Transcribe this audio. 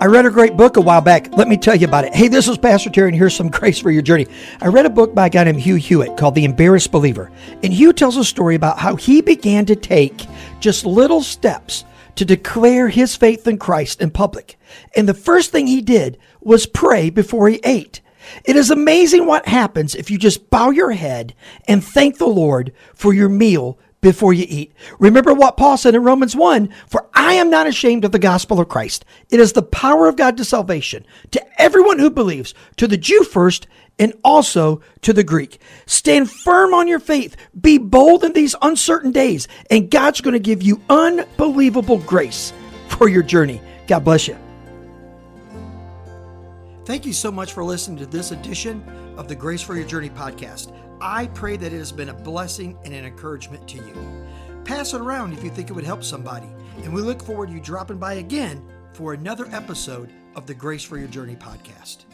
I read a great book a while back. Let me tell you about it. Hey, this is Pastor Terry, and here's some grace for your journey. I read a book by a guy named Hugh Hewitt called The Embarrassed Believer. And Hugh tells a story about how he began to take just little steps to declare his faith in Christ in public. And the first thing he did was pray before he ate. It is amazing what happens if you just bow your head and thank the Lord for your meal before you eat. Remember what Paul said in Romans 1 For I am not ashamed of the gospel of Christ. It is the power of God to salvation to everyone who believes, to the Jew first, and also to the Greek. Stand firm on your faith. Be bold in these uncertain days, and God's going to give you unbelievable grace for your journey. God bless you. Thank you so much for listening to this edition of the Grace for Your Journey podcast. I pray that it has been a blessing and an encouragement to you. Pass it around if you think it would help somebody. And we look forward to you dropping by again for another episode of the Grace for Your Journey podcast.